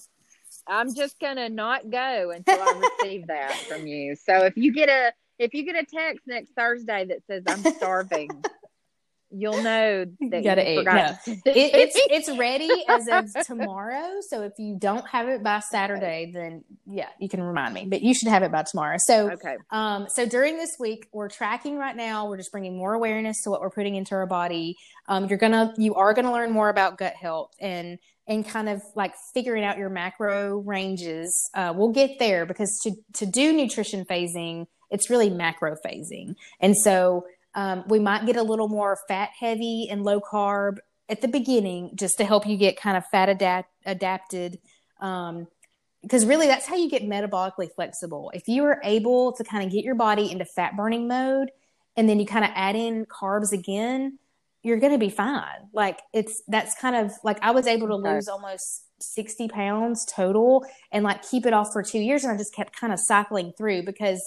I'm just gonna not go until I receive that from you. So if you get a if you get a text next Thursday that says I'm starving, you'll know that You you, gotta eat. forgot. It, it's it's ready as of tomorrow. So if you don't have it by Saturday, then yeah, you can remind me. But you should have it by tomorrow. So okay. Um, so during this week, we're tracking right now. We're just bringing more awareness to what we're putting into our body. Um, you're gonna, you are gonna learn more about gut health and and kind of like figuring out your macro ranges. Uh, we'll get there because to to do nutrition phasing, it's really macro phasing, and so um, we might get a little more fat heavy and low carb at the beginning, just to help you get kind of fat adapt adapted. Um, because really that's how you get metabolically flexible. If you are able to kind of get your body into fat burning mode and then you kind of add in carbs again, you're going to be fine. Like it's that's kind of like I was able to lose almost 60 pounds total and like keep it off for 2 years and I just kept kind of cycling through because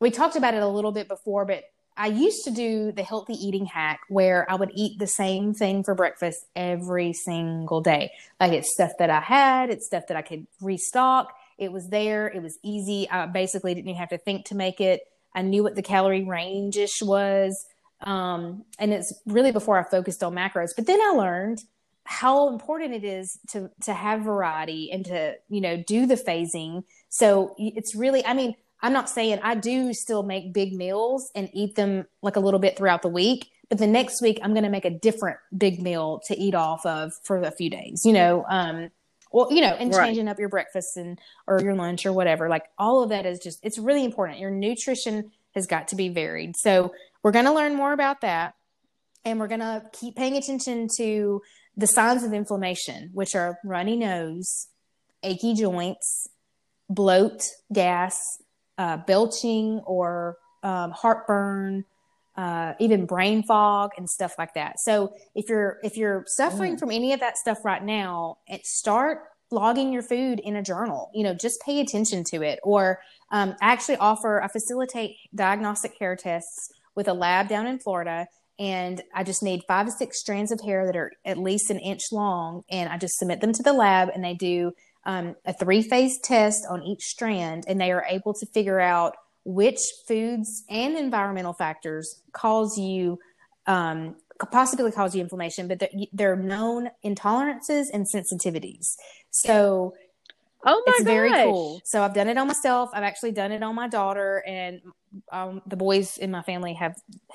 we talked about it a little bit before but I used to do the healthy eating hack where I would eat the same thing for breakfast every single day. Like it's stuff that I had, it's stuff that I could restock. It was there, it was easy. I basically didn't even have to think to make it. I knew what the calorie range ish was. Um, and it's really before I focused on macros. But then I learned how important it is to to have variety and to you know do the phasing. So it's really, I mean, I'm not saying I do still make big meals and eat them like a little bit throughout the week, but the next week I'm going to make a different big meal to eat off of for a few days. You know, um, well, you know, and Right. changing up your breakfast and or your lunch or whatever. Like all of that is just it's really important. Your nutrition has got to be varied. So we're going to learn more about that, and we're going to keep paying attention to the signs of inflammation, which are runny nose, achy joints, bloat, gas, uh, belching, or um, heartburn, uh, even brain fog and stuff like that. So if you're if you're suffering from any of that stuff right now, it start logging your food in a journal. You know, just pay attention to it. Or um, I actually offer I facilitate diagnostic hair tests with a lab down in Florida. And I just need five to six strands of hair that are at least an inch long, and I just submit them to the lab, and they do um, a three phase test on each strand, and they are able to figure out which foods and environmental factors cause you um, possibly cause you inflammation, but they're, they're known intolerances and sensitivities. So Oh my it's gosh. very cool. So I've done it on myself. I've actually done it on my daughter, and um, the boys in my family have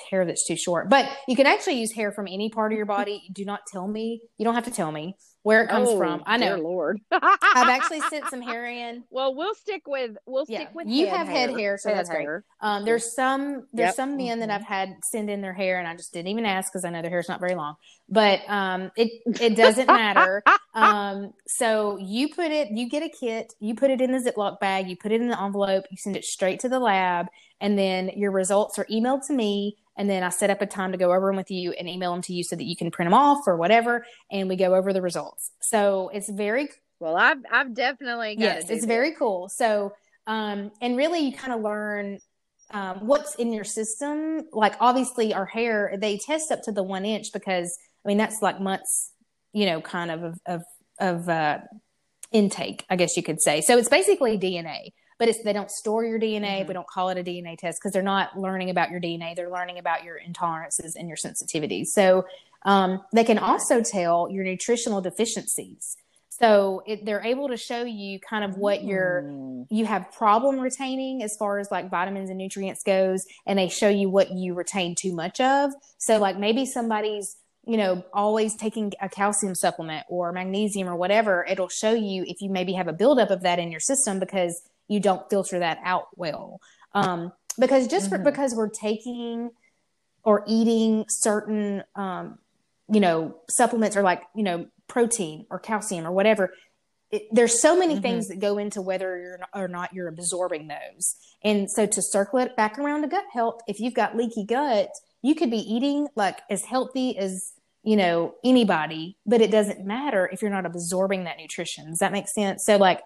hair that's too short. But you can actually use hair from any part of your body. Do not tell me. You don't have to tell me where it comes Oh, from. I dear know. Lord. I've actually sent some hair in. Well, we'll stick with we'll Yeah, stick with you head have head hair, so Head that's great. Um, there's some there's Yep. some men that Mhm. I've had send in their hair, and I just didn't even ask because I know their hair's not very long. But um, it it doesn't matter. um, so you put it, you get a kit, you put it in the Ziploc bag, you put it in the envelope, you send it straight to the lab, and then your results are emailed to me. And then I set up a time to go over them with you and email them to you so that you can print them off or whatever. And we go over the results. So it's very Well, I've I've definitely yes it's very cool so um and really you kind of learn um, what's in your system like obviously our hair they test up to the one inch because i mean that's like months you know kind of of of, of uh intake i guess you could say so it's basically dna but it's they don't store your dna Mhm. we don't call it a dna test because they're not learning about your dna they're learning about your intolerances and your sensitivities. So um, they can also tell your nutritional deficiencies. So it, they're able to show you kind of what your Mm. you have problem retaining as far as like vitamins and nutrients goes and they show you what you retain too much of. So like maybe somebody's you know always taking a calcium supplement or magnesium or whatever. It'll show you if you maybe have a buildup of that in your system because you don't filter that out well um, because just for, Mhm. because we're taking or eating certain um, you know supplements or like you know protein or calcium or whatever it, there's so many Mhm. things that go into whether you're or not you're absorbing those. And so to circle it back around to gut health, if you've got leaky gut, you could be eating like as healthy as you know anybody, but it doesn't matter if you're not absorbing that nutrition. Does that make sense? So like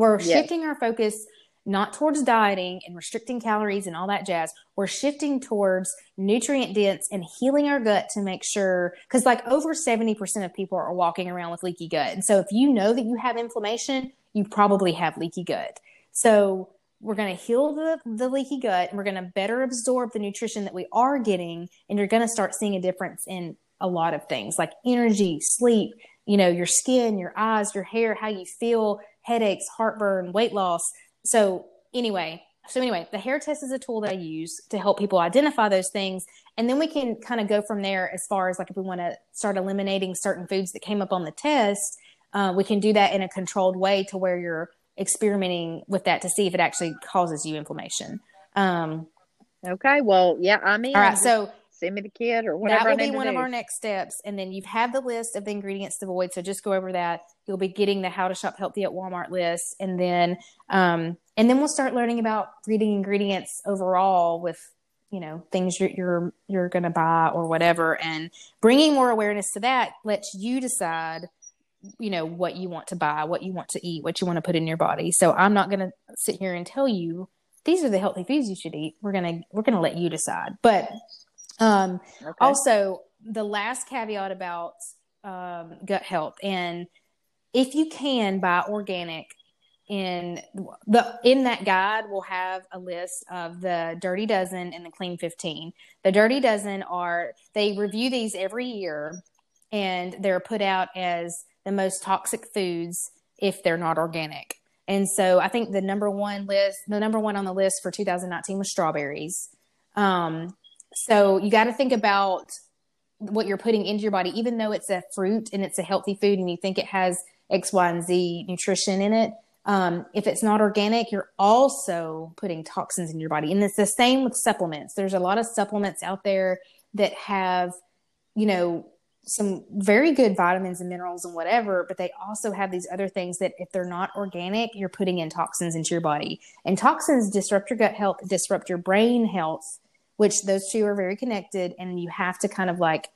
we're Yes. shifting our focus not towards dieting and restricting calories and all that jazz. We're shifting towards nutrient dense and healing our gut to make sure because like over 70% of people are walking around with leaky gut. And so if you know that you have inflammation, you probably have leaky gut. So we're going to heal the, the leaky gut and we're going to better absorb the nutrition that we are getting and you're going to start seeing a difference in a lot of things like energy sleep you know your skin your eyes your hair how you feel headaches heartburn weight loss so anyway so anyway the hair test is a tool that i use to help people identify those things and then we can kind of go from there as far as like if we want to start eliminating certain foods that came up on the test uh, we can do that in a controlled way to where you're experimenting with that to see if it actually causes you inflammation. Um, okay. Well, yeah, I mean, all right. So send me the kit or whatever. That will be one of our next steps. And then you have had the list of the ingredients to avoid. So just go over that. You'll be getting the how to shop healthy at Walmart list. And then, um, and then we'll start learning about reading ingredients overall with, you know, things you're, you're, you're going to buy or whatever. And bringing more awareness to that lets you decide you know what you want to buy what you want to eat what you want to put in your body so i'm not going to sit here and tell you these are the healthy foods you should eat we're going to we're going to let you decide but um okay. also the last caveat about um, gut health and if you can buy organic in the in that guide we'll have a list of the dirty dozen and the clean 15 the dirty dozen are they review these every year and they're put out as the most toxic foods if they're not organic. And so I think the number one list, the number one on the list for 2019 was strawberries. Um, so you got to think about what you're putting into your body, even though it's a fruit and it's a healthy food and you think it has X, Y, and Z nutrition in it. Um, if it's not organic, you're also putting toxins in your body. And it's the same with supplements. There's a lot of supplements out there that have, you know, some very good vitamins and minerals and whatever, but they also have these other things that if they're not organic, you're putting in toxins into your body. And toxins disrupt your gut health, disrupt your brain health, which those two are very connected. And you have to kind of like,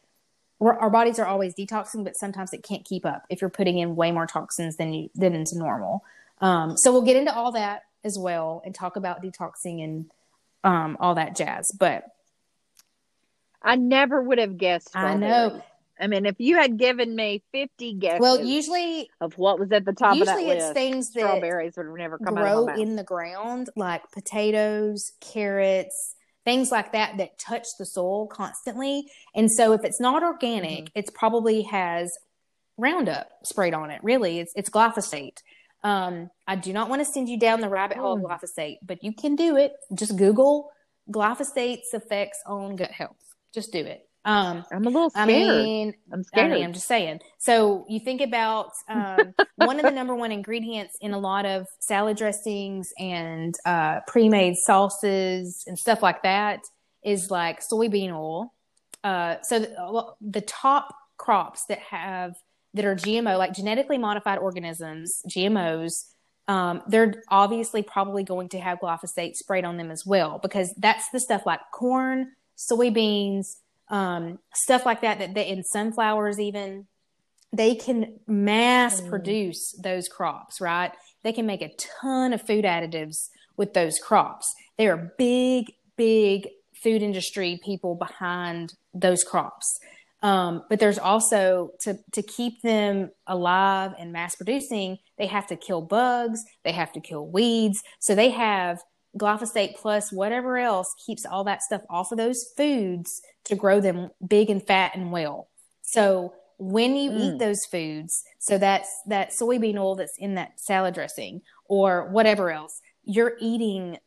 our bodies are always detoxing, but sometimes it can't keep up if you're putting in way more toxins than you than into normal. Um, so we'll get into all that as well and talk about detoxing and um, all that jazz. But I never would have guessed. I know. I mean, if you had given me 50 guesses, well, usually of what was at the top usually of that it's list, things that strawberries would have never come grow out in the ground, like potatoes, carrots, things like that that touch the soil constantly. And so, if it's not organic, mm-hmm. it probably has Roundup sprayed on it. Really, it's it's glyphosate. Um, I do not want to send you down the rabbit hole mm. of glyphosate, but you can do it. Just Google glyphosate's effects on gut health. Just do it. Um, I'm a little scared. I mean, I'm scared. I am just saying. So you think about um, one of the number one ingredients in a lot of salad dressings and uh, pre-made sauces and stuff like that is like soybean oil. Uh, so the, the top crops that have that are GMO, like genetically modified organisms, GMOs, um, they're obviously probably going to have glyphosate sprayed on them as well because that's the stuff like corn, soybeans, um, stuff like that, that, that in sunflowers even they can mass mm. produce those crops, right? They can make a ton of food additives with those crops. There are big, big food industry people behind those crops. Um, but there's also to to keep them alive and mass producing, they have to kill bugs, they have to kill weeds. So they have glyphosate plus whatever else keeps all that stuff off of those foods to grow them big and fat and well. So when you mm. eat those foods, so that's that soybean oil that's in that salad dressing or whatever else, you're eating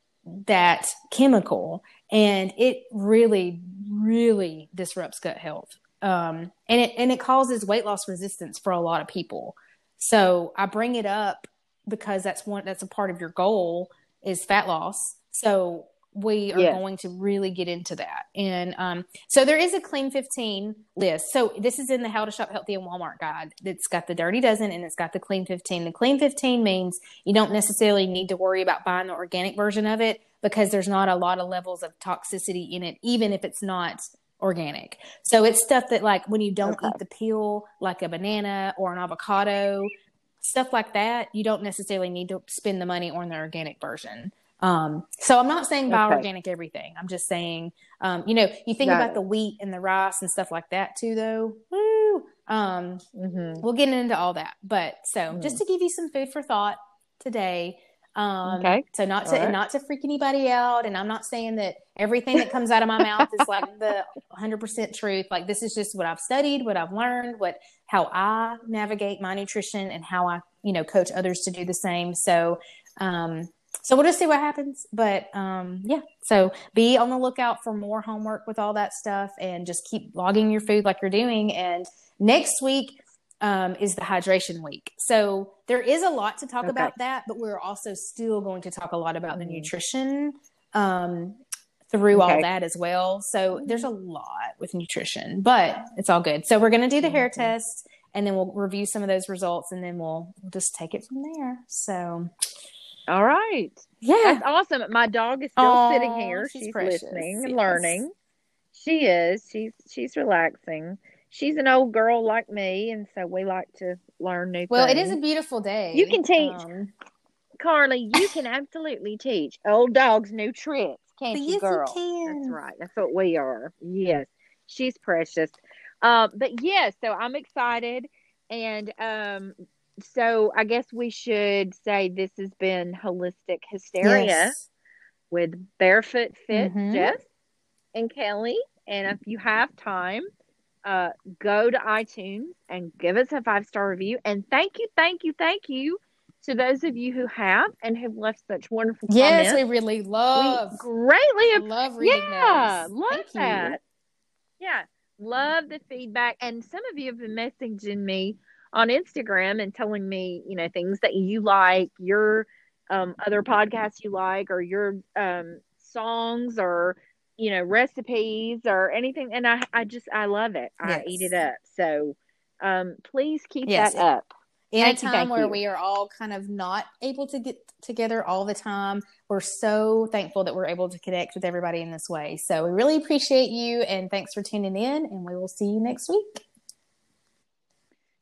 that chemical and it really, really disrupts gut health. Um, and it and it causes weight loss resistance for a lot of people. So I bring it up because that's one that's a part of your goal is fat loss. So we are yeah. going to really get into that. And um, so there is a clean 15 list. So this is in the How to Shop Healthy in Walmart guide. It's got the dirty dozen and it's got the clean 15. The clean 15 means you don't necessarily need to worry about buying the organic version of it because there's not a lot of levels of toxicity in it, even if it's not organic. So it's stuff that like when you don't okay. eat the peel, like a banana or an avocado, stuff like that, you don't necessarily need to spend the money on the organic version. Um, so I'm not saying buy okay. organic everything. I'm just saying, um, you know, you think Got about it. the wheat and the rice and stuff like that too, though. Woo! Um, mm-hmm. We'll get into all that. But so mm-hmm. just to give you some food for thought today, Um, Okay. So not to right. not to freak anybody out, and I'm not saying that everything that comes out of my mouth is like the 100% truth. Like this is just what I've studied, what I've learned, what how I navigate my nutrition, and how I you know coach others to do the same. So. Um, so we'll just see what happens. But um, yeah, so be on the lookout for more homework with all that stuff and just keep logging your food like you're doing. And next week um, is the hydration week. So there is a lot to talk Okay. about that, but we're also still going to talk a lot about the Mhm. nutrition um, through all that as well. So there's a lot with nutrition, but it's all good. So we're going to do the hair Mhm. test and then we'll review some of those results and then we'll, we'll just take it from there. So All right. yeah. That's awesome. My dog is still Aw, sitting here. she's She's, listening and Yes. learning. She is. She's she's relaxing. She's an old girl like me, and so we like to learn new Well, it things. is a beautiful day. You can teach. Um, Carly, you can absolutely teach old dogs new tricks, can't yes, you, you girl? can. That's right. That's what we are. Yes, she's precious. Um, but yes, so I'm excited, and um, so I guess we should say this has been holistic hysteria yes. with Barefoot Fit Mhm. Jess and Kelly. And if you have time, uh, go to iTunes and give us a five star review. And thank you, thank you, thank you to those of you who have and have left such wonderful Yes, we comments. really We love greatly appreciate love reading yeah, those. love Thank you. Yeah, love the feedback. And some of you have been messaging me on Instagram and telling me, you know, things that you like, your um, other podcasts you like, or your um, songs, or you know, recipes, or anything. And I, I just, I love it. I eat it up. So, um, please keep Yes. that up. in a Thank you, time thank where you. we are all kind of not able to get together all the time we're so thankful that we're able to connect with everybody in this way so we really appreciate you and thanks for tuning in and we will see you next week